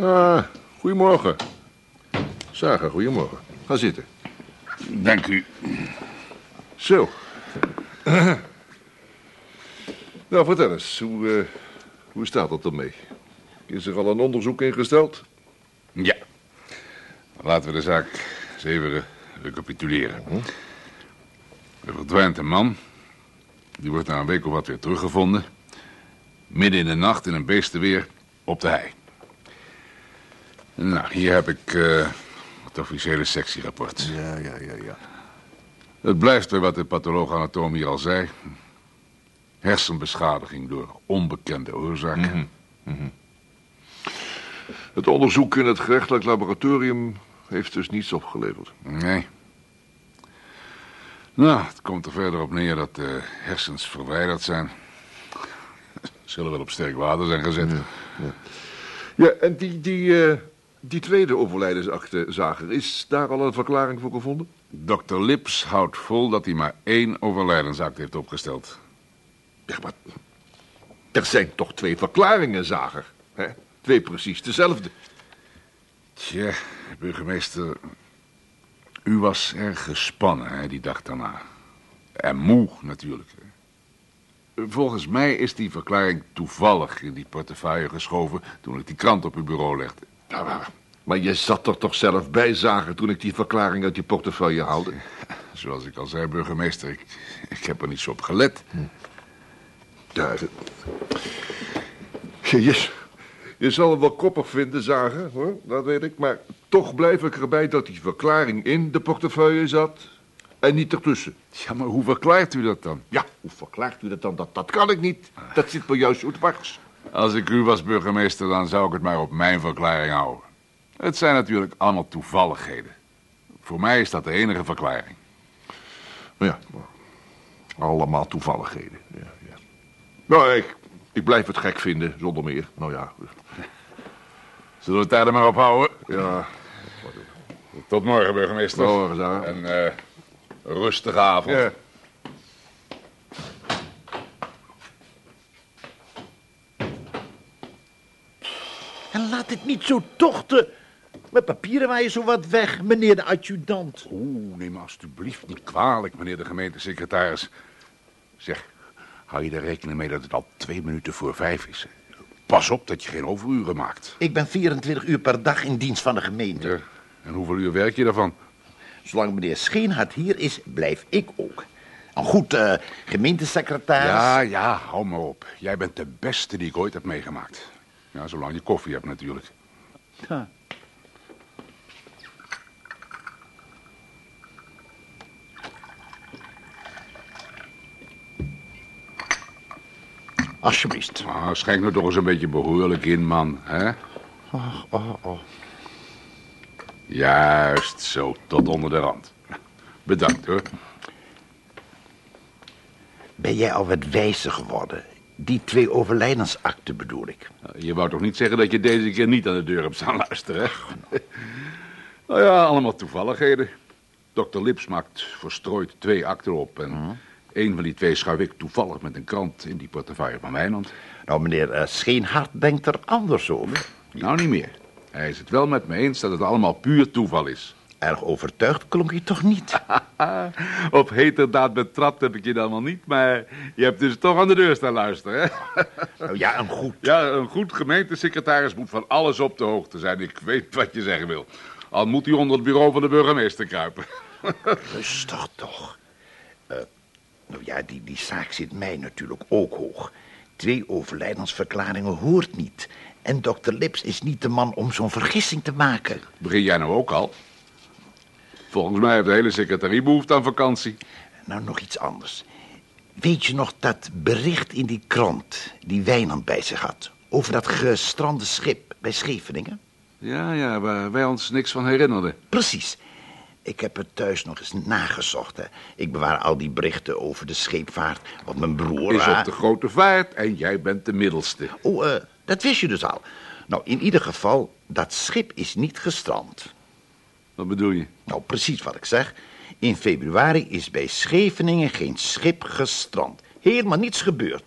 Ah, goedemorgen. Zager, goedemorgen. Ga zitten. Dank u. Zo. nou, vertel eens, hoe, eh, hoe staat het ermee? Is er al een onderzoek ingesteld? Ja. Laten we de zaak eens even re- recapituleren. Er verdwijnt een man. Die wordt na een week of wat weer teruggevonden. Midden in de nacht in een beestenweer op de hei. Nou, hier heb ik eh, het officiële sectierapport. Ja, ja, ja, ja. Het blijft bij wat de patholoog-anatoom hier al zei. Hersenbeschadiging door onbekende oorzaak. Het onderzoek in het gerechtelijk laboratorium heeft dus niets opgeleverd. Nee. Nou, het komt er verder op neer dat de hersens verwijderd zijn. Zullen wel op sterk water zijn gezet. Ja, en die, die, eh, die tweede overlijdensakte, Zager, is daar al een verklaring voor gevonden? Dr. Lips houdt vol dat hij maar één overlijdensakte heeft opgesteld. Ja, maar er zijn toch twee verklaringen, Zager? Hè? Twee precies dezelfde. Tja, burgemeester, u was erg gespannen hè, die dag daarna. En moe natuurlijk. hè. Volgens mij is die verklaring toevallig in die portefeuille geschoven toen ik die krant op uw bureau legde. Ja, maar, maar je zat er toch zelf bij, Zager, toen ik die verklaring uit je portefeuille haalde? Zoals ik al zei, burgemeester, ik, ik heb er niet zo op gelet. Ja, dat- je, je zal hem wel koppig vinden, Zager, hoor, dat weet ik. Maar toch blijf ik erbij dat die verklaring in de portefeuille zat en niet ertussen. Ja, maar hoe verklaart u dat dan? Ja, hoe verklaart u dat dan? Dat, dat kan ik niet. Dat zit me juist zo dwars. Als ik u was burgemeester, dan zou ik het maar op mijn verklaring houden. Het zijn natuurlijk allemaal toevalligheden. Voor mij is dat de enige verklaring. Ja, allemaal toevalligheden. Ja, ja. Nou, ik, ik blijf het gek vinden, zonder meer. Nou ja, Zullen we het daar dan maar op houden? ja. Tot morgen, burgemeester. Tot morgen. En eh, rustige avond. ja. Laat het niet zo tochten. Mijn papieren waaien zo wat weg, meneer de adjudant. Oeh, neem me alstublieft niet kwalijk, meneer de gemeentesecretaris. Zeg, hou je er rekening mee dat het al twee minuten voor vijf is? Pas op dat je geen overuren maakt. Ik ben 24 uur per dag in dienst van de gemeente. Ja, En hoeveel uur werk je daarvan? Zolang meneer Scheenhard hier is, blijf ik ook. Een goed eh, gemeentesecretaris. Ja, ja, hou maar op. Jij bent de beste die ik ooit heb meegemaakt. Ja, zolang je koffie hebt natuurlijk. Ja. Alsjeblieft. Ah, schenk nou toch eens een beetje behoorlijk in, man. Hè? Oh, oh, oh. Juist, zo, tot onder de rand. Bedankt, hoor. Ben jij al wat wijzer geworden? Die twee overlijdensakten bedoel ik. Je wou toch niet zeggen dat je deze keer niet aan de deur hebt staan luisteren, hè? nou ja, allemaal toevalligheden. Dokter Lips maakt verstrooid twee akten op... en een van die twee schuif ik toevallig met een krant in die portefeuille van Wijnand. Nou, meneer eh, Scheenhard denkt er anders over. Nou, niet meer. Hij is het wel met me eens dat het allemaal puur toeval is. Erg overtuigd klonk je toch niet? Op heterdaad betrapt heb ik je dan wel niet, maar je hebt dus toch aan de deur staan luisteren, hè? Nou ja, een goed. Ja, een goed gemeentesecretaris moet van alles op de hoogte zijn. Ik weet wat je zeggen wil. Al moet hij onder het bureau van de burgemeester kruipen. Rustig toch. Eh, nou ja, die, die zaak zit mij natuurlijk ook hoog. Twee overlijdensverklaringen hoort niet. En dokter Lips is niet de man om zo'n vergissing te maken. Begin jij nou ook al? Volgens mij heeft de hele secretarie behoefte aan vakantie. Nou, nog iets anders. Weet je nog dat bericht in die krant die Wijnand bij zich had... over dat gestrande schip bij Scheveningen? Ja, ja, waar wij ons niks van herinnerden. Precies. Ik heb het thuis nog eens nagezocht. Hè. Ik bewaar al die berichten over de scheepvaart. Want mijn broer... Is ah, op de grote vaart en jij bent de middelste. Oh, eh, dat wist je dus al. Nou, in ieder geval, dat schip is niet gestrand. Wat bedoel je? Nou, precies wat ik zeg. In februari is bij Scheveningen geen schip gestrand. Helemaal niets gebeurd.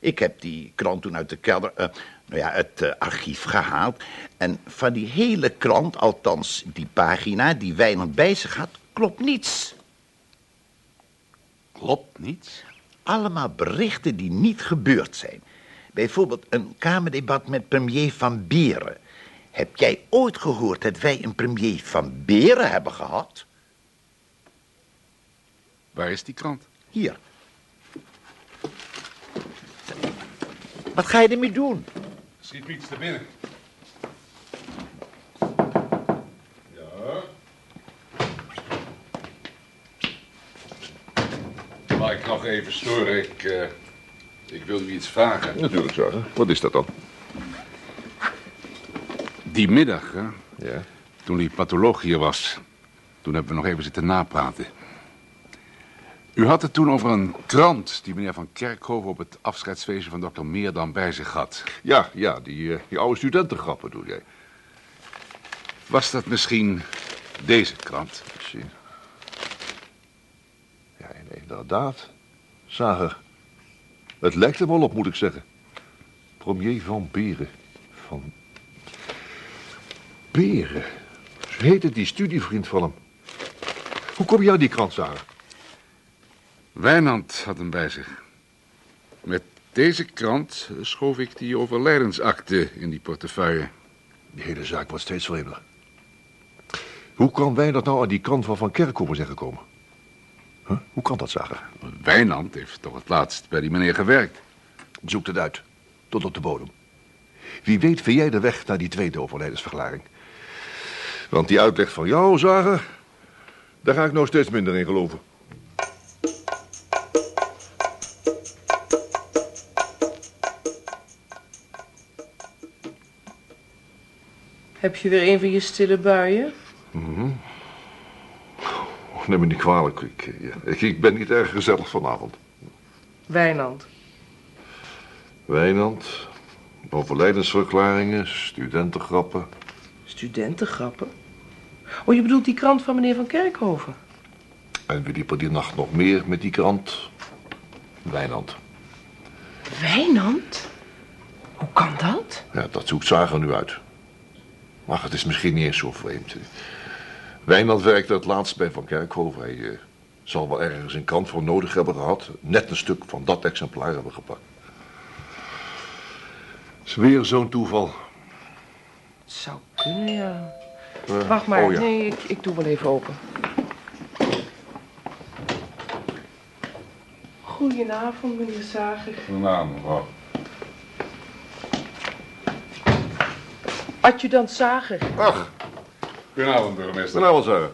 Ik heb die krant toen uit de kelder... eh, nou ja, het eh, archief gehaald. En van die hele krant, althans die pagina die Wijnand bij zich had, klopt niets. Klopt niets. Allemaal berichten die niet gebeurd zijn. Bijvoorbeeld een kamerdebat met premier Van Beren. Heb jij ooit gehoord dat wij een premier Van Beren hebben gehad? Waar is die krant? Hier. Wat ga je ermee doen? Schiet iets naar binnen. Ja. Mag ik nog even storen? Ik, eh, ik wil u iets vragen. Natuurlijk, Zager. Wat is dat dan? Die middag, hè, Ja. toen die patholoog hier was... toen hebben we nog even zitten napraten. U had het toen over een krant die meneer Van Kerkhoven... op het afscheidsfeestje van dokter Meerdam bij zich had. Ja, ja, die, eh, die oude studentengrappen doe jij. Was dat misschien deze krant? Zien. Ja, inderdaad. Zager. Het lijkt er wel op, moet ik zeggen. Premier van Beren. Van Beren. Zo heette die studievriend van hem. Hoe kom je aan die krant, Zager? Wijnand had hem bij zich. Met deze krant schoof ik die overlijdensakte in die portefeuille. Die hele zaak wordt steeds vreemder. Hoe kan wij dat nou aan die krant van Van Kerkhoven zijn gekomen? Huh? Hoe kan dat, Zager? Wijnand heeft toch het laatst bij die meneer gewerkt. Zoek het uit. Tot op de bodem. Wie weet vind jij de weg naar die tweede overlijdensverklaring. Want die uitleg van jou, Zager... daar ga ik nou steeds minder in geloven. Heb je weer een van je stille buien? Neem me niet kwalijk. Ik, eh, ik, ik ben niet erg gezellig vanavond. Wijnand. Wijnand, overlijdensverklaringen, studentengrappen. Studentengrappen? Oh, je bedoelt die krant van meneer Van Kerkhoven? En wie liep er die nacht nog meer met die krant? Wijnand. Wijnand? Hoe kan dat? Ja, dat zoekt Zager nu uit. Maar het is misschien niet eens zo vreemd. Wijnand werkte het laatst bij Van Kerkhoven. Hij eh, zal wel ergens een krant voor nodig hebben gehad. Net een stuk van dat exemplaar hebben gepakt. Het is weer zo'n toeval. Het zou kunnen, ja. Eh, Wacht maar, oh ja. nee, ik, ik doe wel even open. Goedenavond, meneer Zager. Naam, mevrouw. Adjudant Zager. Ach, Goedenavond, burgemeester. vanavond Zager.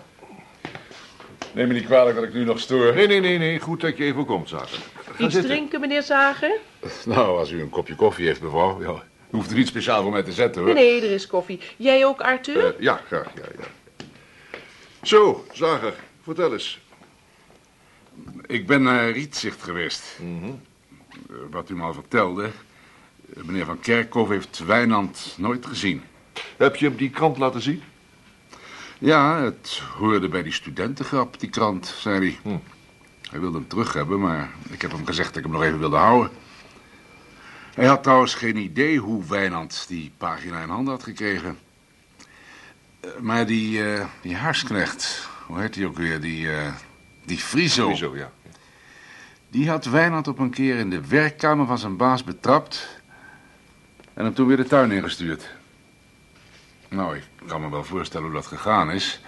Neem me niet kwalijk dat ik nu nog stoor. Nee, nee, nee, nee. Goed dat je even komt, Zager. Ga Iets zitten. drinken, meneer Zager? Nou, als u een kopje koffie heeft, mevrouw... Ja, u hoeft er niet speciaal voor mij te zetten, hoor. Nee, er is koffie. Jij ook, Arthur? Eh, ja, graag, ja, ja. Zo, Zager, vertel eens. Ik ben naar Rietzicht geweest. Mhm. Eh, Wat u me al vertelde... eh, Meneer Van Kerkhoven heeft Wijnand nooit gezien. Heb je hem die krant laten zien? Ja, het hoorde bij die studentengrap, die krant, zei hij. Hm. Hij wilde hem terug hebben, maar ik heb hem gezegd dat ik hem nog even wilde houden. Hij had trouwens geen idee hoe Wijnand die pagina in handen had gekregen. Eh, Maar die, eh, die Haasknecht, hoe heet die ook weer, die, eh die Friso, Sowieso, ja. die had Wijnand op een keer in de werkkamer van zijn baas betrapt... en hem toen weer de tuin ingestuurd. Nou, ik kan me wel voorstellen hoe dat gegaan is.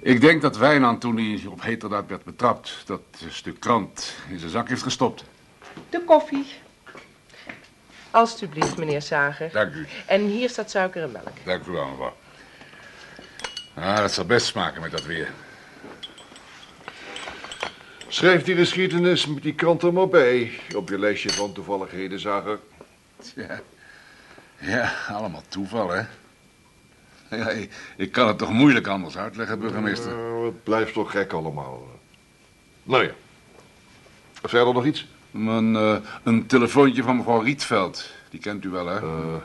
Ik denk dat Wijnand, toen hij op heterdaad werd betrapt... dat stuk krant in zijn zak heeft gestopt. De koffie. Alsjeblieft, meneer Zager. Dank u. En hier staat suiker en melk. Dank u wel, mevrouw. Ah, dat zal best smaken met dat weer. Schrijf die geschiedenis met die krant er maar bij. Op je lijstje van toevalligheden, Zager. Ja, ja allemaal toeval, hè? Ja, ik, kan het toch moeilijk anders uitleggen, burgemeester. Nou, het blijft toch gek allemaal. Nou ja. Verder nog iets? Een, eh, een telefoontje van mevrouw Rietveld. Die kent u wel, hè?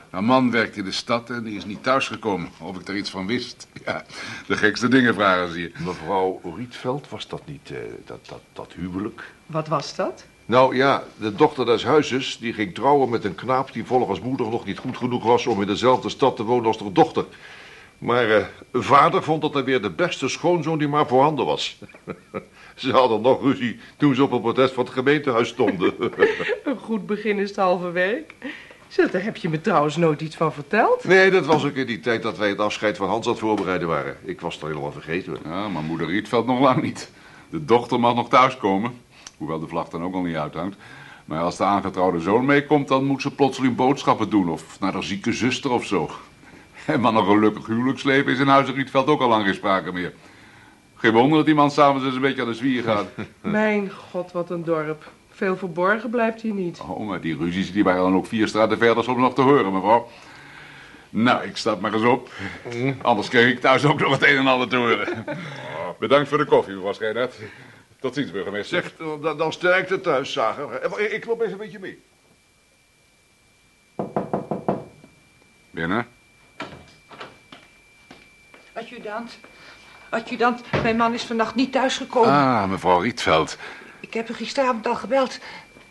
Haar man werkt in de stad en die is niet thuisgekomen. Of ik er iets van wist. Ja, de gekste dingen vragen, zie je. Mevrouw Rietveld, was dat niet eh, dat, dat, dat huwelijk? Wat was dat? Nou ja, de dochter des huizes die ging trouwen met een knaap die volgens moeder nog niet goed genoeg was om in dezelfde stad te wonen als haar dochter. Maar eh, vader vond dat hij weer de beste schoonzoon die maar voorhanden was. Ze hadden nog ruzie toen ze op het protest van het gemeentehuis stonden. Een goed begin is het halve werk. Zeg, daar heb je me trouwens nooit iets van verteld. nee, dat was ook in die tijd dat wij het afscheid van Hans aan het voorbereiden waren. Ik was het helemaal vergeten. Ja, maar moeder Rietveld nog lang niet. De dochter mag nog thuiskomen. Hoewel de vlag dan ook al niet uithangt. Maar als de aangetrouwde zoon meekomt, dan moet ze plotseling boodschappen doen. Of naar haar zieke zuster of zo. En van een gelukkig huwelijksleven is in Huizen Rietveld ook al lang geen sprake meer. Geen wonder dat die man s'avonds eens een beetje aan de zwier gaat. Mijn god, wat een dorp. Veel verborgen blijft hier niet. Oh, maar die ruzies die waren dan ook vier straten verder soms nog te horen, mevrouw. Nou, ik stap maar eens op. Anders kreeg ik thuis ook nog het een en ander te horen. Bedankt voor de koffie, mevrouw Scheinert. Tot ziens, burgemeester. Zeg, dan, dan sterkt het thuis, Zager. Eh, Ik loop eens een beetje mee. Binnen. Adjudant. Adjudant, mijn man is vannacht niet thuisgekomen. Ah, mevrouw Rietveld. Ik heb hem gisteravond al gebeld.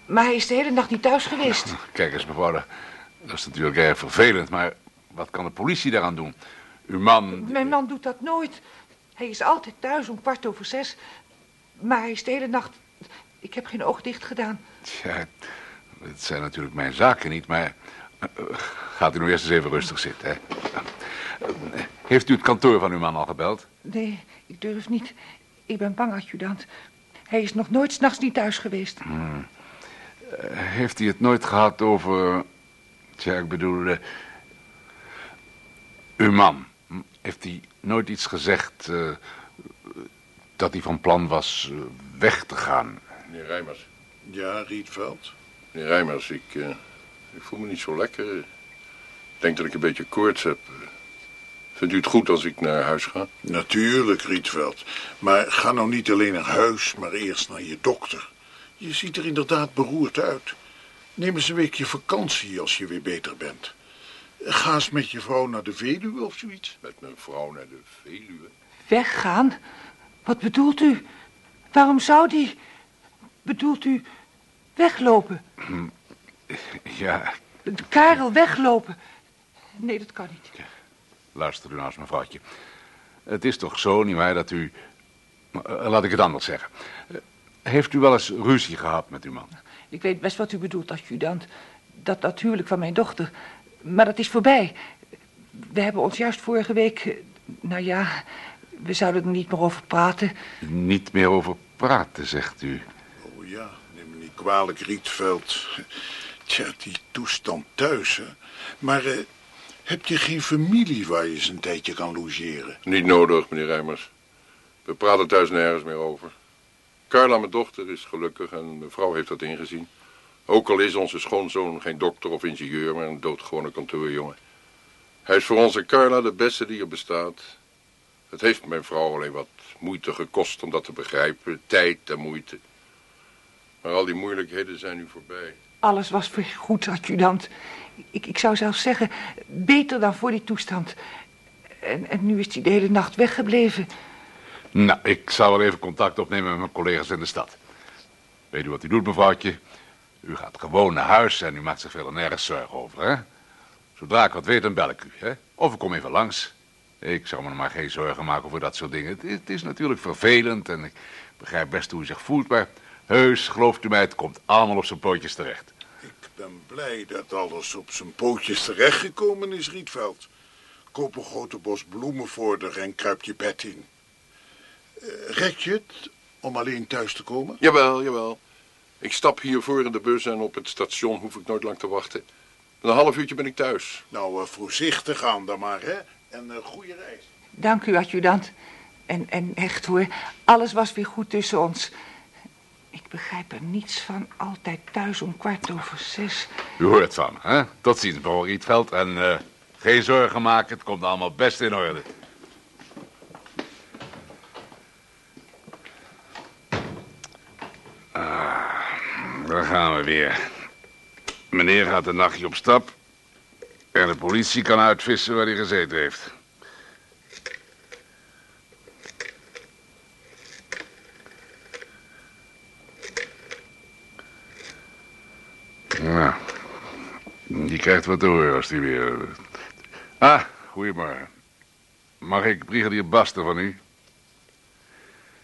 Maar hij is de hele nacht niet thuis geweest. Kijk eens, mevrouw, dat is natuurlijk erg vervelend, maar wat kan de politie daaraan doen? Uw man... Mijn man doet dat nooit. Hij is altijd thuis om kwart over zes. Maar hij is de hele nacht... Ik heb geen oog dicht gedaan. Tja, het zijn natuurlijk mijn zaken niet, maar... eh, Gaat u nou eerst eens even rustig zitten, hè? Eh, Heeft u het kantoor van uw man al gebeld? Nee, ik durf niet. Ik ben bang, adjudant. Hij is nog nooit s'nachts niet thuis geweest. Heeft hij het nooit gehad over... Tja, ik bedoel... eh, uw man. Heeft hij nooit iets gezegd... eh, dat hij van plan was eh, weg te gaan? Meneer Rijmers. Ja, Rietveld. Meneer Rijmers, ik, eh, ik voel me niet zo lekker. Ik denk dat ik een beetje koorts heb. Vindt u het goed als ik naar huis ga? Natuurlijk, Rietveld. Maar ga nou niet alleen naar huis, maar eerst naar je dokter. Je ziet er inderdaad beroerd uit. Neem eens een weekje vakantie als je weer beter bent. Ga eens met je vrouw naar de Veluwe of zoiets. Met mijn vrouw naar de Veluwe. Weggaan? Wat bedoelt u? Waarom zou die... Bedoelt u weglopen? Ja, Karel weglopen? Nee, dat kan niet. Luister u nou eens, mevrouwtje. Het is toch zo, nietwaar, dat u... eh, Laat ik het anders zeggen. Heeft u wel eens ruzie gehad met uw man? Ik weet best wat u bedoelt, adjudant. Dat natuurlijk van mijn dochter. Maar dat is voorbij. We hebben ons juist vorige week... eh, Nou ja, we zouden er niet meer over praten. Niet meer over praten, zegt u. Oh ja, neem me niet kwalijk, Rietveld. Tja, die toestand thuis, hè. Maar eh, heb je geen familie waar je eens een tijdje kan logeren? Niet nodig, meneer Rijmers. We praten thuis nergens meer over. Carla, mijn dochter, is gelukkig en mijn vrouw heeft dat ingezien. Ook al is onze schoonzoon geen dokter of ingenieur, maar een doodgewone kantoorjongen. Hij is voor onze Carla de beste die er bestaat. Het heeft mijn vrouw alleen wat moeite gekost om dat te begrijpen. Tijd en moeite. Maar al die moeilijkheden zijn nu voorbij. Alles was weer goed, adjudant. Ik, ik zou zelfs zeggen, beter dan voor die toestand. En, en nu is hij de hele nacht weggebleven. Nou, ik zal wel even contact opnemen met mijn collega's in de stad. Weet u wat u doet, mevrouwtje? U gaat gewoon naar huis en u maakt zich verder nergens zorgen over, hè? Zodra ik wat weet, dan bel ik u, hè? Of ik kom even langs. Ik zou me maar geen zorgen maken over dat soort dingen. Het, het is natuurlijk vervelend en ik begrijp best hoe u zich voelt, maar heus, gelooft u mij, het komt allemaal op zijn pootjes terecht. Ik ben blij dat alles op zijn pootjes terechtgekomen is, Rietveld. Koop een grote bos bloemen voor haar en kruip je bed in. Eh, red je het om alleen thuis te komen? Jawel, jawel. Ik stap hiervoor in de bus en op het station hoef ik nooit lang te wachten. In een half uurtje ben ik thuis. Nou, eh, voorzichtig aan dan maar, hè. En een goede reis. Dank u, adjudant. En, en echt hoor, alles was weer goed tussen ons. Ik begrijp er niets van, altijd thuis om kwart over zes. U hoort van, hè? Tot ziens, mevrouw Rietveld. En eh, geen zorgen maken, het komt allemaal best in orde. Ah, daar gaan we weer. Meneer gaat een nachtje op stap. En de politie kan uitvissen waar hij gezeten heeft. Krijgt wat te horen als die weer... Ah, goedemorgen. Mag ik brigadier Basten van u?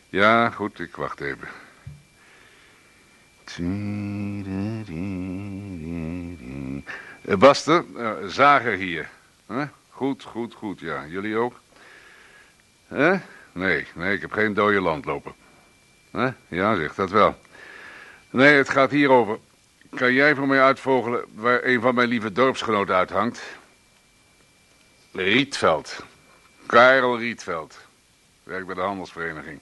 Ja, goed, ik wacht even. Eh, Basten, eh, Zager hier. Goed, goed, goed, ja. Jullie ook? Nee, nee, ik heb geen dode landloper. Hè? Ja, zegt dat wel. Nee, het gaat hierover. Kan jij voor mij uitvogelen waar een van mijn lieve dorpsgenoten uithangt? Rietveld. Karel Rietveld. Werkt bij de handelsvereniging.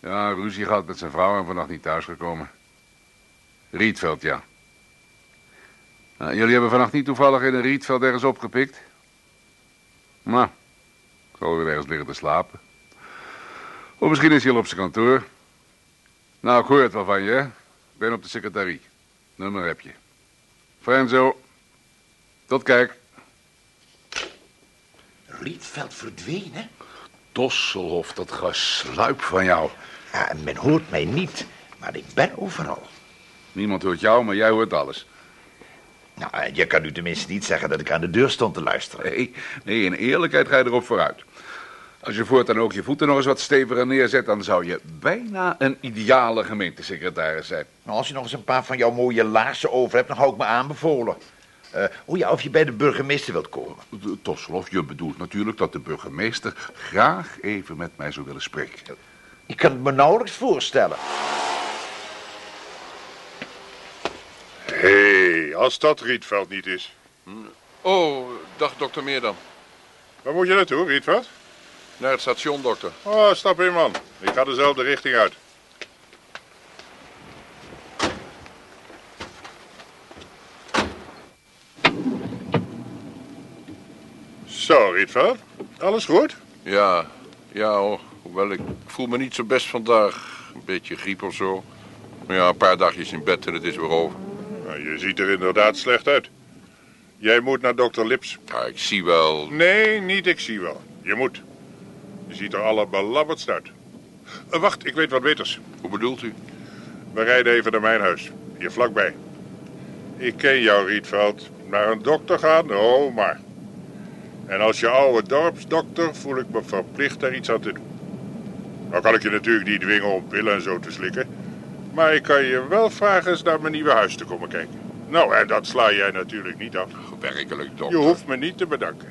Ja, ruzie gehad met zijn vrouw en vannacht niet thuisgekomen. Rietveld, ja. Nou, jullie hebben vannacht niet toevallig in een Rietveld ergens opgepikt? Nou, ik zal weer ergens liggen te slapen. Of misschien is hij al op zijn kantoor. Nou, ik hoor het wel van je? Ik ben op de secretarie. Nummer heb je. Frenzo. Tot kijk. Rietveld verdwenen? Tosselhof, dat gesluip van jou. Ja, men hoort mij niet, maar ik ben overal. Niemand hoort jou, maar jij hoort alles. Nou, eh, je kan u tenminste niet zeggen dat ik aan de deur stond te luisteren. Nee, nee, in eerlijkheid ga je erop vooruit. Als je voortaan ook je voeten nog eens wat steviger neerzet... dan zou je bijna een ideale gemeentesecretaris zijn. Nou, als je nog eens een paar van jouw mooie laarzen over hebt, dan hou ik me aanbevolen. Eh oh ja, of je bij de burgemeester wilt komen. Tosselhof, je bedoelt natuurlijk dat de burgemeester graag even met mij zou willen spreken. Ik kan het me nauwelijks voorstellen. Hé, hey, als dat Rietveld niet is. Oh, dag dokter Meerdam. Waar moet je naartoe, Rietveld? Naar het station, dokter. Oh, stap in, man. Ik ga dezelfde richting uit. Zo, Rietveld. Alles goed? Ja, ja hoor. Hoewel ik voel me niet zo best vandaag. Een beetje griep of zo. Maar ja, een paar dagjes in bed en het is weer over. Nou, je ziet er inderdaad slecht uit. Jij moet naar dokter Lips. Ja, ik zie wel... Nee, niet ik zie wel. Je moet. Je ziet er allerbelabberdst uit. Eh, wacht, ik weet wat beters. Hoe bedoelt u? We rijden even naar mijn huis. Hier vlakbij. Ik ken jou, Rietveld. Naar een dokter gaan? Oh, maar. En als je oude dorpsdokter voel ik me verplicht daar iets aan te doen. Nou kan ik je natuurlijk niet dwingen om pillen en zo te slikken. Maar ik kan je wel vragen eens naar mijn nieuwe huis te komen kijken. Nou, en dat sla jij natuurlijk niet af. Werkelijk, Je dokter. hoeft me niet te bedanken.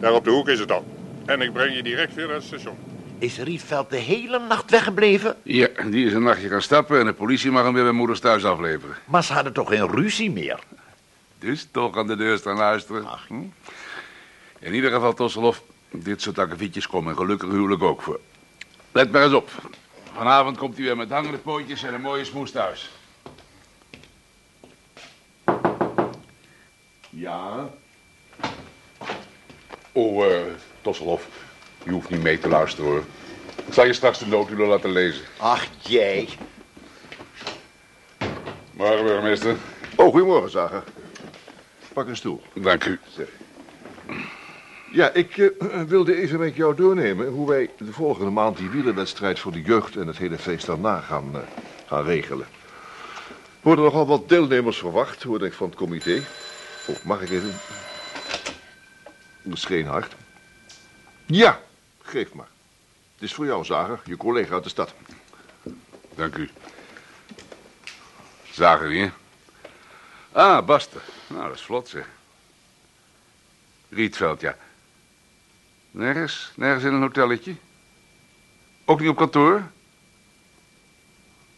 Daar op de hoek is het dan. En ik breng je direct weer naar het station. Is Rietveld de hele nacht weggebleven? Ja, die is een nachtje gaan stappen en de politie mag hem weer bij moeders thuis afleveren. Maar ze hadden toch geen ruzie meer? Dus toch aan de deur staan luisteren. Hm? In ieder geval, Tosselhof, dit soort akkefietjes komen gelukkig huwelijk ook voor. Let maar eens op. Vanavond komt hij weer met hangende pootjes en een mooie smoes thuis. Ja? Oh, eh, Tosselhof, je hoeft niet mee te luisteren hoor. Ik zal je straks de notulen laten lezen. Ach, jij. Morgen, burgemeester. Oh, goedemorgen, Zager. Pak een stoel. Dank u. Ja, ik eh, wilde even met jou doornemen hoe wij de volgende maand die wielerwedstrijd voor de jeugd en het hele feest daarna gaan, eh, gaan regelen. Er worden nogal wat deelnemers verwacht, hoorde ik van het comité. Oh, mag ik even? Dat is geen hart. Ja, geef maar. Het is voor jou, Zager, je collega uit de stad. Dank u. Zagen hier. Ah, Basten. Nou, dat is vlot, zeg. Rietveld, ja. Nergens? Nergens in een hotelletje? Ook niet op kantoor?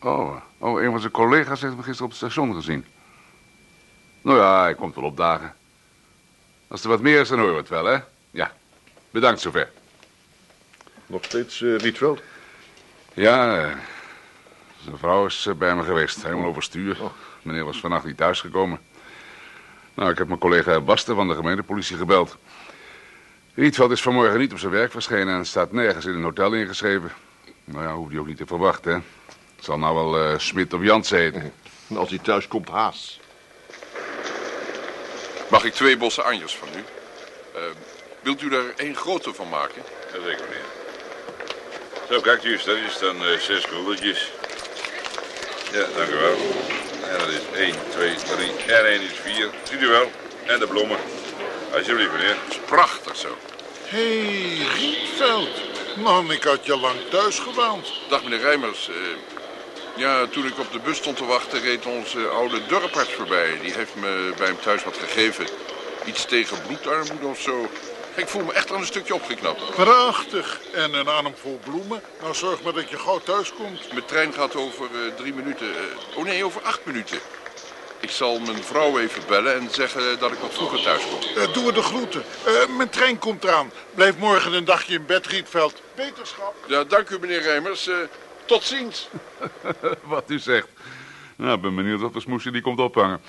Oh, oh, een van zijn collega's heeft me gisteren op het station gezien. Nou ja, hij komt wel opdagen. Als er wat meer is, dan horen we het wel, hè? Ja. Bedankt zover. Nog steeds eh, Rietveld? Ja, eh, zijn vrouw is eh, bij me geweest, helemaal overstuur. Meneer was vannacht niet thuisgekomen. Nou, ik heb mijn collega Basten van de gemeentepolitie gebeld. Rietveld is vanmorgen niet op zijn werk verschenen en staat nergens in een hotel ingeschreven. Nou ja, hoeft hij ook niet te verwachten, hè. Het zal nou wel eh, Smit of Jans heten. En als hij thuis komt, Haas. Mag ik twee bossen anjers van u? Wilt u er één grote van maken? Jazeker, meneer. Zo, kijk u eens, dat is dan zes krulletjes. Ja, dank u wel. En dat is 1, 2, 3 en 1 is 4. Ziet u wel? En de bloemen. Alsjeblieft, meneer. Dat is prachtig zo. Hé, hey, Rietveld. Man, ik had je lang thuis gewaand. Dag, meneer Rijmers. Eh, ja, toen ik op de bus stond te wachten, reed onze oude dorparts voorbij. Die heeft me bij hem thuis wat gegeven. Iets tegen bloedarmoede of zo. Ik voel me echt aan een stukje opgeknapt. Prachtig. En een arm vol bloemen. Nou, zorg maar dat je gauw thuis komt. Mijn trein gaat over eh, drie minuten. eh, oh nee, over acht minuten. Ik zal mijn vrouw even bellen en zeggen dat ik wat vroeger thuis kom. Eh, doe we de groeten. Eh, mijn trein komt eraan. Blijf morgen een dagje in bed, Rietveld. Wetenschap. Ja, dank u, meneer Rijmers. Eh, tot ziens. Wat u zegt. Nou, ik ben benieuwd of de smoesje die komt ophangen.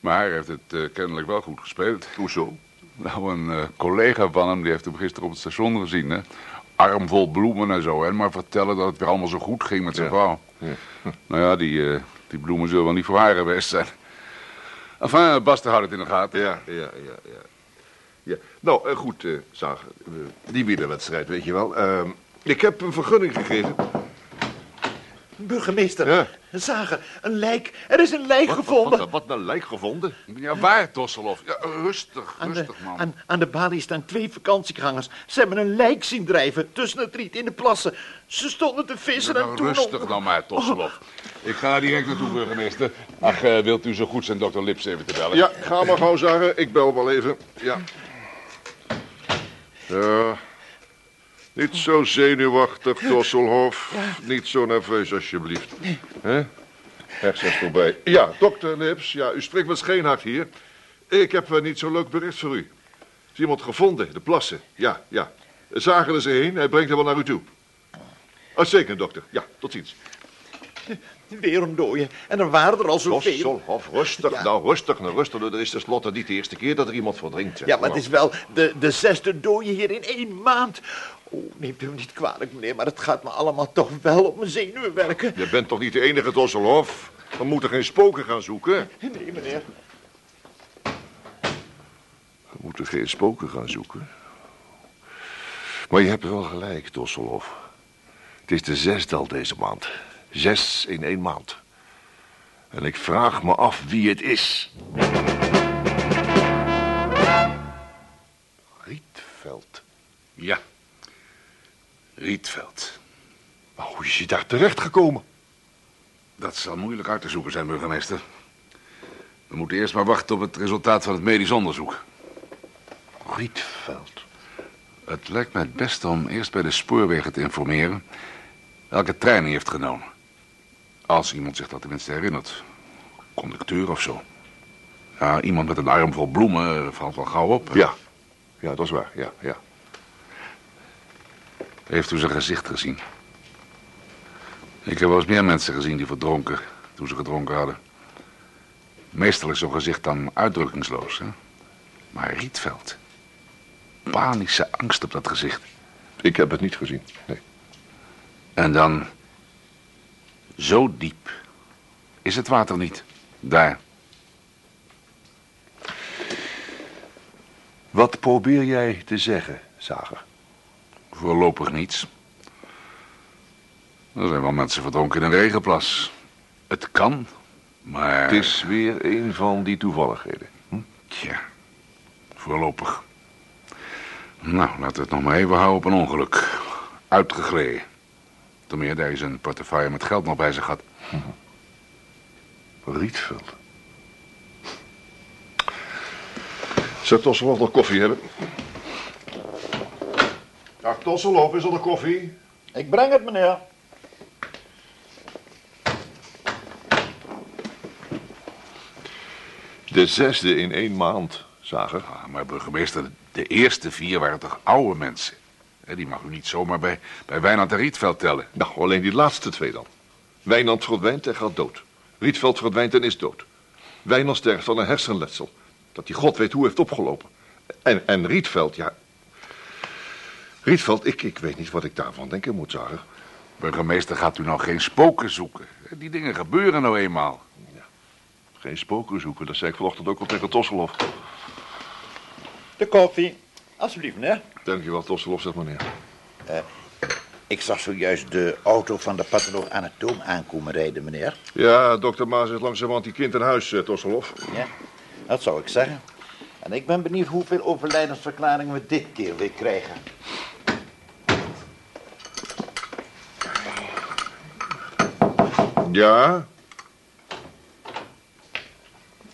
Maar hij heeft het eh, kennelijk wel goed gespeeld. Hoezo? Nou, een eh, collega van hem, die heeft hem gisteren op het station gezien, hè. Arm vol bloemen en zo, en maar vertellen dat het weer allemaal zo goed ging met zijn Ja. vrouw. Nou ja, die, eh, die bloemen zullen wel niet voor haar geweest zijn. Enfin, Bas houdt het in de gaten. Ja, ja, ja, ja. ja. Nou, eh, goed, eh, die wielerwedstrijd, weet je wel. Ehm, ik heb een vergunning gegeven. Burgemeester, Ja. zagen, een lijk. Er is een lijk Wat, gevonden. wat, wat een lijk gevonden. Ja, waar, Tosselhoff? Ja, rustig, Aan de, rustig, man. aan, aan de balie staan twee vakantiegangers. Ze hebben een lijk zien drijven tussen het riet in de plassen. Ze stonden te vissen Ja, en toen... rustig dan maar, Tosselhoff. Ik ga direct naartoe, burgemeester. Ach, eh, wilt u zo goed zijn dokter Lips even te bellen? Ja, ga maar gauw, Zager. Ik bel wel even. Ja. Ja. Niet zo zenuwachtig, Tosselhof. Niet zo nerveus, alsjeblieft. Hè? Hersens voorbij. Ja, dokter Lips. Ja, u spreekt met Scheenhart hier. Ik heb een niet zo leuk bericht voor u. Is iemand gevonden, de plassen. Ja, ja. Zager is erheen. Hij brengt hem wel naar u toe. Uitstekend, dokter. Ja, tot ziens. Weer een dooie. En er waren er al zoveel. Tosselhof, rustig. Ja. Nou, rustig, nou rustig. Er is tenslotte niet de eerste keer dat er iemand verdrinkt. zeg. Ja, maar het is wel de, de zesde dooie hier in één maand. Oh, neemt u me niet kwalijk, meneer, maar het gaat me allemaal toch wel op mijn zenuwen werken. Je bent toch niet de enige Tosselhof? We moeten geen spoken gaan zoeken. Nee, meneer. We moeten geen spoken gaan zoeken. Maar je hebt wel gelijk, Tosselhof. Het is de zesde al deze maand. Zes in één maand. En ik vraag me af wie het is. Rietveld. Ja. Rietveld. Maar hoe is je daar terecht gekomen? Dat zal moeilijk uit te zoeken zijn, burgemeester. We moeten eerst maar wachten op het resultaat van het medisch onderzoek. Rietveld. Het lijkt mij het beste om eerst bij de spoorwegen te informeren... welke trein hij heeft genomen. Als iemand zich dat tenminste herinnert. Conducteur of zo. Ja, iemand met een arm vol bloemen eh, valt wel gauw op. hè? Ja. Ja, dat is waar. Ja, ja. Heeft u zijn gezicht gezien? Ik heb wel eens meer mensen gezien die verdronken toen ze gedronken hadden. Meestal is zo'n gezicht dan uitdrukkingsloos, hè? Maar Rietveld. Panische angst op dat gezicht. Ik heb het niet gezien. Nee. En dan... Zo diep. Is het water niet. Daar. Wat probeer jij te zeggen, Zager? Voorlopig niets. Er zijn wel mensen verdronken in een regenplas. Het kan, maar... Het is weer een van die toevalligheden. Hm? Tja, voorlopig. Nou, laten we het nog maar even houden op een ongeluk. Uitgegleden. Ten meer dat hij zijn portefeuille met geld nog bij zich had. Rietveld. Zou Tosselhof nog koffie hebben? Dag Tosselhof, is er nog koffie? Ik breng het, meneer. De zesde in één maand, Zager. Ah, maar burgemeester, de eerste vier waren toch oude mensen? Hè, Die mag u niet zomaar bij, bij Wijnand en Rietveld tellen. Nou, alleen die laatste twee dan. Wijnand verdwijnt en gaat dood. Rietveld verdwijnt en is dood. Wijnand sterft van een hersenletsel. Dat die god weet hoe heeft opgelopen. En, en Rietveld, ja... Rietveld, ik, ik weet niet wat ik daarvan denken moet, Zager. Burgemeester, gaat u nou geen spoken zoeken? Die dingen gebeuren nou eenmaal. Geen spoken zoeken, dat zei ik vanochtend ook al tegen Tosselhof. De koffie. Alsjeblieft, meneer. Dankjewel, Tosselhof, zegt meneer. Ik zag zojuist de auto van de patholoog-anatoom aankomen rijden, meneer. Ja, dokter Maas is langzamerhand die kind in huis, uh, Tosselhoff. Ja, dat zou ik zeggen. En ik ben benieuwd hoeveel overlijdensverklaringen we dit keer weer krijgen. Ja?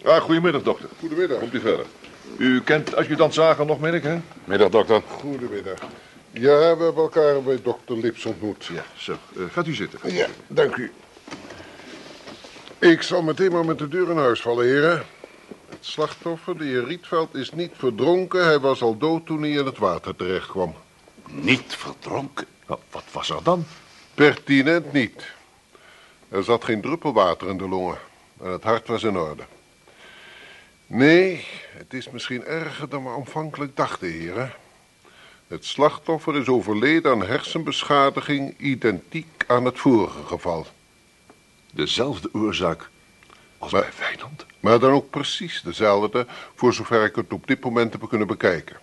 Ah, goedemiddag, dokter. Goedemiddag. Komt u verder. U kent adjudant Zager nog, meen ik, hè? Middag, dokter. Goedemiddag. Ja, we hebben elkaar bij dokter Lips ontmoet. Ja, zo. Uh, gaat u zitten. Ja, dank u. Ik zal meteen maar met de deur in huis vallen, heren. Het slachtoffer, de heer Rietveld, is niet verdronken. Hij was al dood toen hij in het water terecht kwam. Niet verdronken? Nou, wat was er dan? Pertinent niet. Er zat geen druppel water in de longen. En het hart was in orde. Nee, het is misschien erger dan we aanvankelijk dachten, heren. Het slachtoffer is overleden aan hersenbeschadiging identiek aan het vorige geval. Dezelfde oorzaak als bij Wijnand? Maar dan ook precies dezelfde, voor zover ik het op dit moment heb kunnen bekijken.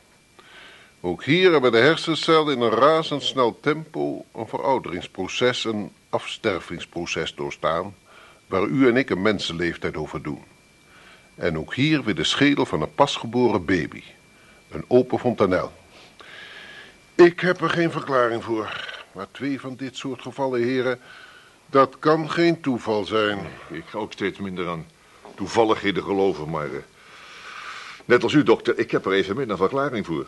Ook hier hebben de hersencellen in een razendsnel tempo een verouderingsproces, een afstervingsproces doorstaan, waar u en ik een mensenleeftijd over doen. En ook hier weer de schedel van een pasgeboren baby. Een open fontanel. Ik heb er geen verklaring voor. Maar twee van dit soort gevallen, heren, dat kan geen toeval zijn. Ik ga ook steeds minder aan toevalligheden geloven, maar... Uh, net als u, dokter, ik heb er even minder verklaring voor.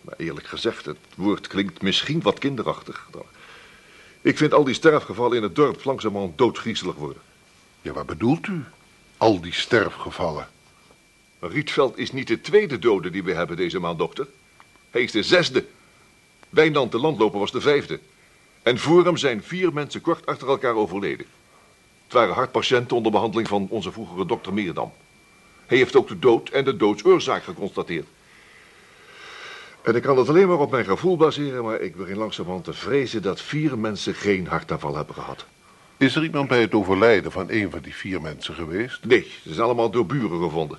Maar eerlijk gezegd, het woord klinkt misschien wat kinderachtig. Ik vind al die sterfgevallen in het dorp langzamerhand doodgriezelig worden. Ja, wat bedoelt u? Al die sterfgevallen? Rietveld is niet de tweede dode die we hebben deze maand, dokter. Hij is de zesde. Wijnand de landloper was de vijfde. En voor hem zijn vier mensen kort achter elkaar overleden. Het waren hartpatiënten onder behandeling van onze vroegere dokter Meerdam. Hij heeft ook de dood en de doodsoorzaak geconstateerd. En ik kan het alleen maar op mijn gevoel baseren, maar ik begin langzamerhand te vrezen dat vier mensen geen hartaanval hebben gehad. Is er iemand bij het overlijden van een van die vier mensen geweest? Nee, ze zijn allemaal door buren gevonden.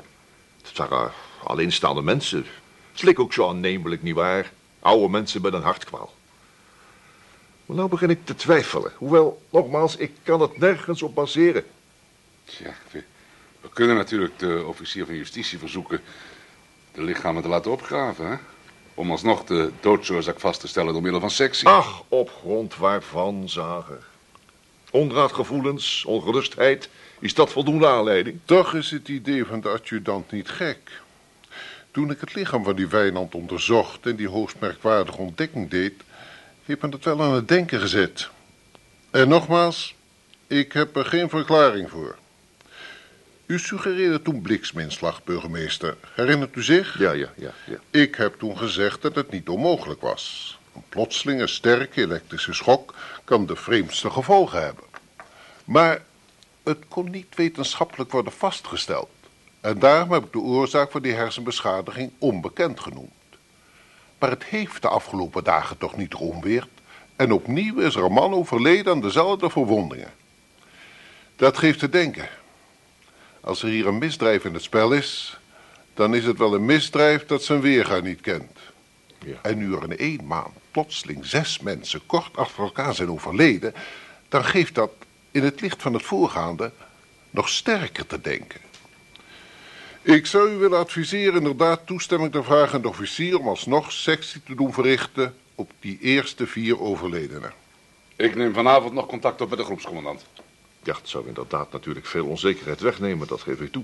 Het waren alleenstaande mensen. Het leek ook zo aannemelijk, nietwaar? Oude mensen met een hartkwaal. Maar nou begin ik te twijfelen. Hoewel, nogmaals, ik kan het nergens op baseren. Tja, we, we kunnen natuurlijk de officier van justitie verzoeken de lichamen te laten opgraven, hè? Om alsnog de doodsoorzaak vast te stellen door middel van sectie. Ach, op grond waarvan, Zager? Onraadgevoelens, ongerustheid, is dat voldoende aanleiding? Toch is het idee van de adjudant niet gek. Toen ik het lichaam van die Wijnand onderzocht en die hoogst merkwaardige ontdekking deed, heeft me dat wel aan het denken gezet. En nogmaals, ik heb er geen verklaring voor. U suggereerde toen blikseminslag, burgemeester. Herinnert u zich? Ja, ja, ja, ja. Ik heb toen gezegd dat het niet onmogelijk was. Een plotselinge sterke elektrische schok kan de vreemdste gevolgen hebben. Maar het kon niet wetenschappelijk worden vastgesteld. En daarom heb ik de oorzaak van die hersenbeschadiging onbekend genoemd. Maar het heeft de afgelopen dagen toch niet geomweerd. En opnieuw is er een man overleden aan dezelfde verwondingen. Dat geeft te denken. Als er hier een misdrijf in het spel is, dan is het wel een misdrijf dat zijn weerga niet kent. Ja. En nu er in één maand plotseling zes mensen kort achter elkaar zijn overleden, dan geeft dat in het licht van het voorgaande nog sterker te denken. Ik zou u willen adviseren inderdaad toestemming te vragen aan de officier om alsnog sectie te doen verrichten op die eerste vier overledenen. Ik neem vanavond nog contact op met de groepscommandant. Ja, het zou inderdaad natuurlijk veel onzekerheid wegnemen, dat geef ik toe.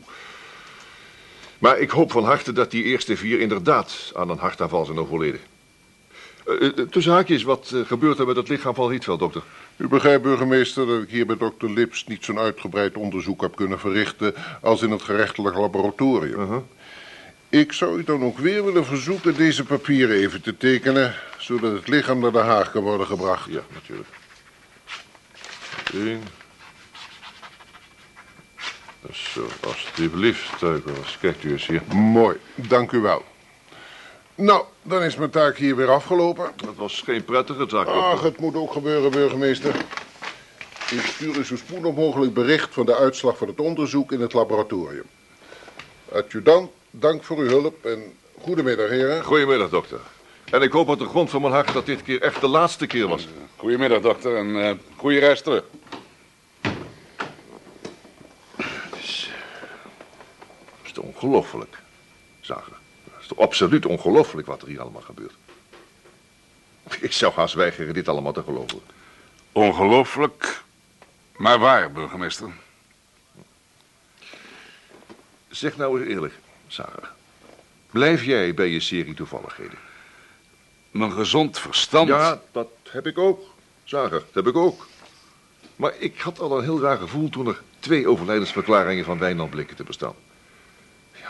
Maar ik hoop van harte dat die eerste vier inderdaad aan een hartaanval zijn overleden. Uh, tussen haakjes, wat uh, gebeurt er met het lichaam van Rietveld, dokter? U begrijpt, burgemeester, dat ik hier bij dokter Lips niet zo'n uitgebreid onderzoek heb kunnen verrichten als in het gerechtelijk laboratorium. Uh -huh. Ik zou u dan ook weer willen verzoeken deze papieren even te tekenen, zodat het lichaam naar Den Haag kan worden gebracht. Ja, natuurlijk. Eén. Zo, alstublieft, Tuikers. Kijkt u eens hier. Mooi, dank u wel. Nou, dan is mijn taak hier weer afgelopen. Dat was geen prettige taak. Ach, het moet ook gebeuren, burgemeester. Ik stuur u zo spoedig mogelijk bericht van de uitslag van het onderzoek in het laboratorium. Adjudant, dank voor uw hulp en goedemiddag, heren. Goedemiddag, dokter. En ik hoop uit de grond van mijn hart dat dit keer echt de laatste keer was. Goedemiddag, dokter, en eh goede reis terug. Het is, het is toch ongelooflijk, Zager. Het is toch absoluut ongelooflijk wat er hier allemaal gebeurt. Ik zou haast weigeren dit allemaal te geloven. Ongelooflijk, maar waar, burgemeester. Zeg nou eens eerlijk, Zager. Blijf jij bij je serie toevalligheden? Mijn gezond verstand... Ja, dat heb ik ook. Zager, dat heb ik ook. Maar ik had al een heel raar gevoel toen er twee overlijdensverklaringen van Wijnand bleken te bestaan.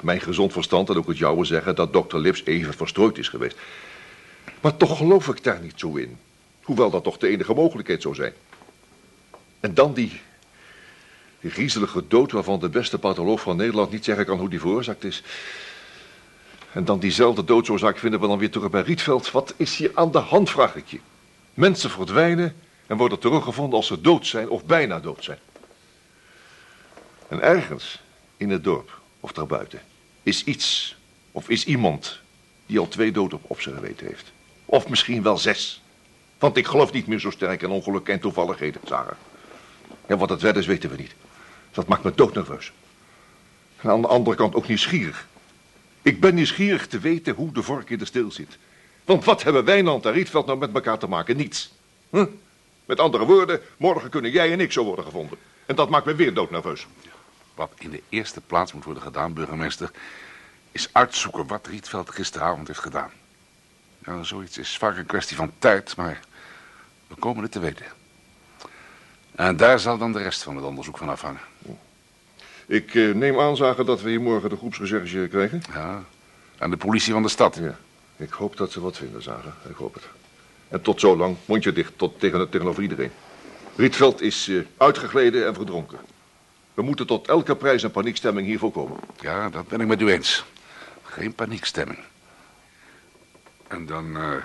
Mijn gezond verstand en ook het jouwe zeggen dat dokter Lips even verstrooid is geweest. Maar toch geloof ik daar niet zo in. Hoewel dat toch de enige mogelijkheid zou zijn. En dan die, die griezelige dood waarvan de beste patholoog van Nederland niet zeggen kan hoe die veroorzaakt is. En dan diezelfde doodsoorzaak vinden we dan weer terug bij Rietveld. Wat is hier aan de hand, vraag ik je. Mensen verdwijnen en worden teruggevonden als ze dood zijn of bijna dood zijn. En ergens in het dorp of daarbuiten is iets of is iemand die al twee doden op zijn geweten heeft. Of misschien wel zes. Want ik geloof niet meer zo sterk in ongelukken en toevalligheden, Sarah. En wat het werd is, weten we niet. Dat maakt me doodnerveus. En aan de andere kant ook nieuwsgierig. Ik ben nieuwsgierig te weten hoe de vork in de steel zit. Want wat hebben Wijnand en Rietveld nou met elkaar te maken? Niets. Met andere woorden, morgen kunnen jij en ik zo worden gevonden. En dat maakt me weer doodnerveus. Wat in de eerste plaats moet worden gedaan, burgemeester... is uitzoeken wat Rietveld gisteravond heeft gedaan. Ja, zoiets is vaak een kwestie van tijd, maar we komen het te weten. En daar zal dan de rest van het onderzoek van afhangen. Ik eh, neem aanzagen dat we hier morgen de groepsrecherche krijgen. Ja, en de politie van de stad. Ja, ik hoop dat ze wat vinden, Zagen. Ik hoop het. En tot zo lang, mondje dicht, tot tegen, tegenover iedereen. Rietveld is eh, uitgegleden en verdronken. We moeten tot elke prijs een paniekstemming hier voorkomen. Ja, dat ben ik met u eens. Geen paniekstemming. En dan eh,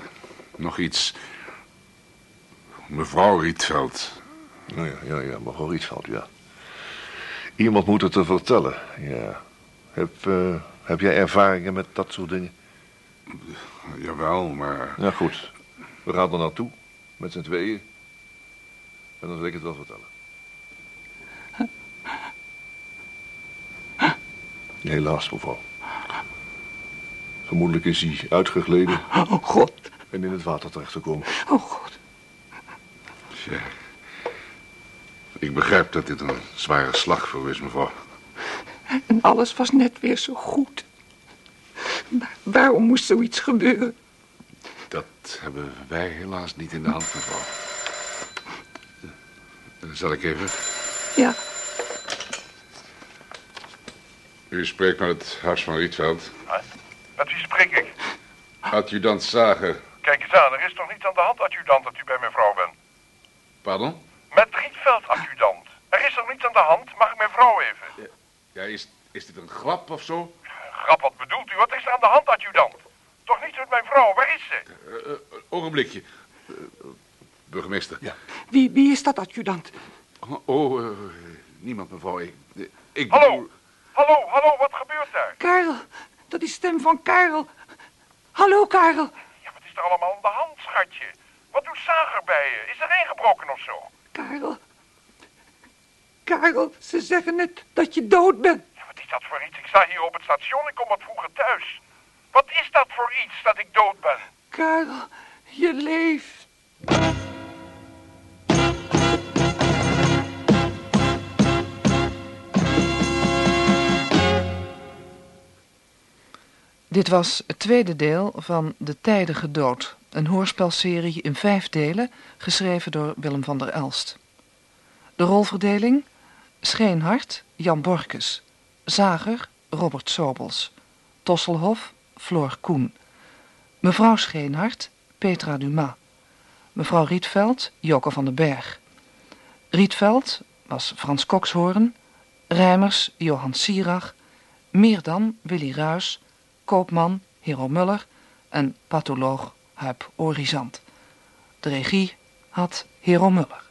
nog iets. Mevrouw Rietveld. Ja, ja, ja, mevrouw Rietveld, ja. Iemand moet het te vertellen, ja. Heb, eh, heb jij ervaringen met dat soort dingen? Jawel, maar... Ja, goed. We gaan er naartoe, met z'n tweeën. En dan zal ik het wel vertellen. Helaas, mevrouw. Vermoedelijk is hij uitgegleden Oh God, en in het water terechtgekomen. oh God. Ja. Ik begrijp dat dit een zware slag voor u is, mevrouw. En alles was net weer zo goed. Maar waarom moest zoiets gebeuren? Dat hebben wij helaas niet in de hand, mevrouw. Eh, Zal ik even? Ja, U spreekt met het huis van Rietveld. Met wie spreek ik? Adjudant Zager. Kijk eens aan, er is toch niets aan de hand, adjudant, dat u bij mijn vrouw bent? Pardon? Met Rietveld, adjudant. Er is toch niets aan de hand? Mag ik mijn vrouw even? Ja, is, is dit een grap of zo? Grap, wat bedoelt u? Wat is er aan de hand, adjudant? Toch niets met mijn vrouw, waar is ze? Eh, ogenblikje. Burgemeester. Ja. wie, wie is dat adjudant? Oh, niemand, mevrouw. Ik, ik Hallo? Hallo, hallo, wat gebeurt daar? Karel, dat is stem van Karel. Hallo Karel. Ja, wat is er allemaal aan de hand, schatje? Wat doet Sager bij je? Is er ingebroken of zo? Karel. Karel, ze zeggen net dat je dood bent. Ja, wat is dat voor iets? Ik sta hier op het station, ik kom wat vroeger thuis. Wat is dat voor iets, dat ik dood ben? Karel, je leeft. Dit was het tweede deel van De Tijdige Dood, een hoorspelserie in vijf delen, geschreven door Willem van der Elst. De rolverdeling: Scheenhart, Jan Borkes, Zager, Robert Sobels, Tosselhof, Floor Koen, mevrouw Scheenhart, Petra Dumas, mevrouw Rietveld, Joke van den Berg. Rietveld was Frans Kokshoorn, Rijmers, Johan Sierach, Meerdam, Willy Ruis, Koopman, Hero Muller en patholoog Huip Orizant. De regie had Hero Muller.